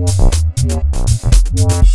Yeah.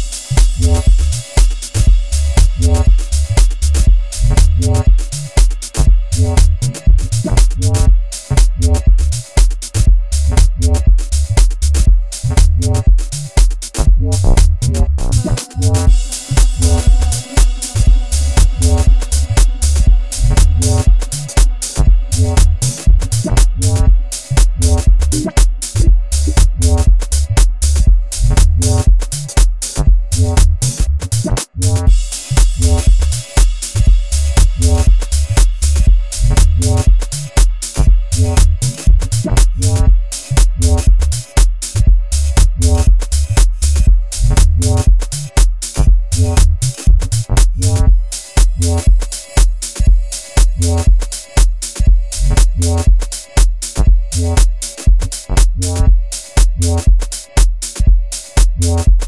Yeah.